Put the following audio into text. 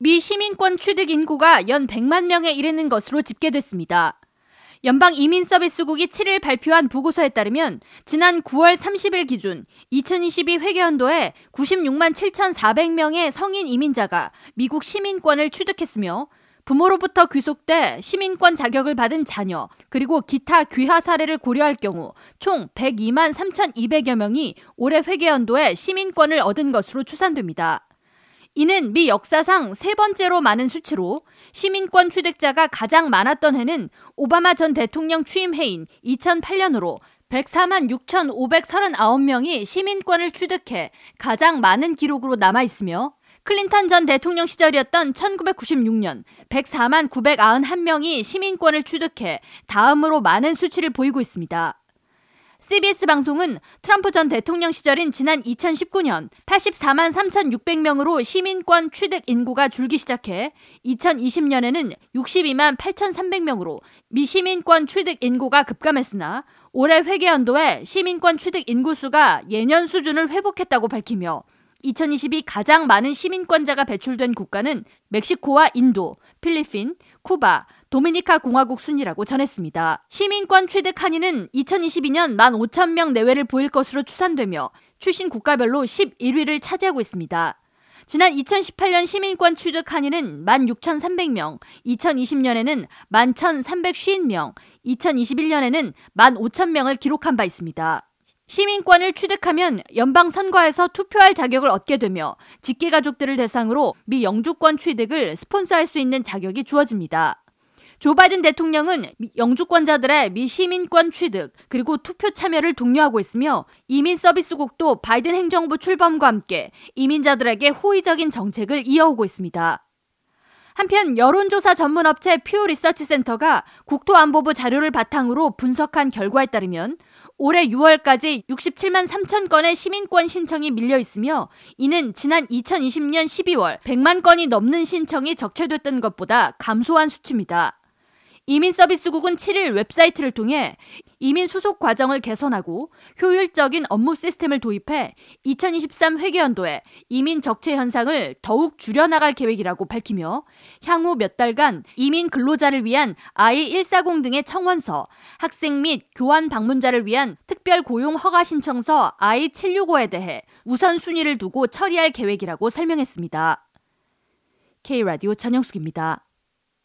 미 시민권 취득 인구가 연 100만 명에 이르는 것으로 집계됐습니다. 연방 이민 서비스국이 7일 발표한 보고서에 따르면 지난 9월 30일 기준 2022 회계연도에 96만 7,400명의 성인 이민자가 미국 시민권을 취득했으며 부모로부터 귀속돼 시민권 자격을 받은 자녀, 그리고 기타 귀화 사례를 고려할 경우 총 102만 3,200여 명이 올해 회계연도에 시민권을 얻은 것으로 추산됩니다. 이는 미 역사상 세 번째로 많은 수치로 시민권 취득자가 가장 많았던 해는 오바마 전 대통령 취임 해인 2008년으로 104만 6,539명이 시민권을 취득해 가장 많은 기록으로 남아 있으며 클린턴 전 대통령 시절이었던 1996년 104만 991명이 시민권을 취득해 다음으로 많은 수치를 보이고 있습니다. CBS 방송은 트럼프 전 대통령 시절인 지난 2019년 84만 3,600명으로 시민권 취득 인구가 줄기 시작해 2020년에는 62만 8,300명으로 미시민권 취득 인구가 급감했으나 올해 회계연도에 시민권 취득 인구수가 예년 수준을 회복했다고 밝히며 2022 가장 많은 시민권자가 배출된 국가는 멕시코와 인도, 필리핀, 쿠바, 도미니카 공화국 순이라고 전했습니다. 시민권 취득 한인은 2022년 1만 5천 명 내외를 보일 것으로 추산되며 출신 국가별로 11위를 차지하고 있습니다. 지난 2018년 시민권 취득 한인은 16,300명, 2020년에는 11,350명, 2021년에는 15,000명을 기록한 바 있습니다. 시민권을 취득하면 연방 선거에서 투표할 자격을 얻게 되며 직계 가족들을 대상으로 미 영주권 취득을 스폰서할 수 있는 자격이 주어집니다. 조 바이든 대통령은 영주권자들의 미 시민권 취득 그리고 투표 참여를 독려하고 있으며 이민 서비스국도 바이든 행정부 출범과 함께 이민자들에게 호의적인 정책을 이어오고 있습니다. 한편 여론조사 전문업체 퓨 리서치 센터가 국토안보부 자료를 바탕으로 분석한 결과에 따르면 올해 6월까지 67만 3천 건의 시민권 신청이 밀려 있으며 이는 지난 2020년 12월 100만 건이 넘는 신청이 적체됐던 것보다 감소한 수치입니다. 이민서비스국은 7일 웹사이트를 통해 이민 수속 과정을 개선하고 효율적인 업무 시스템을 도입해 2023 회계연도에 이민 적체 현상을 더욱 줄여나갈 계획이라고 밝히며 향후 몇 달간 이민 근로자를 위한 I-140 등의 청원서, 학생 및 교환 방문자를 위한 특별 고용 허가 신청서 I-765에 대해 우선순위를 두고 처리할 계획이라고 설명했습니다. K라디오 전영숙입니다.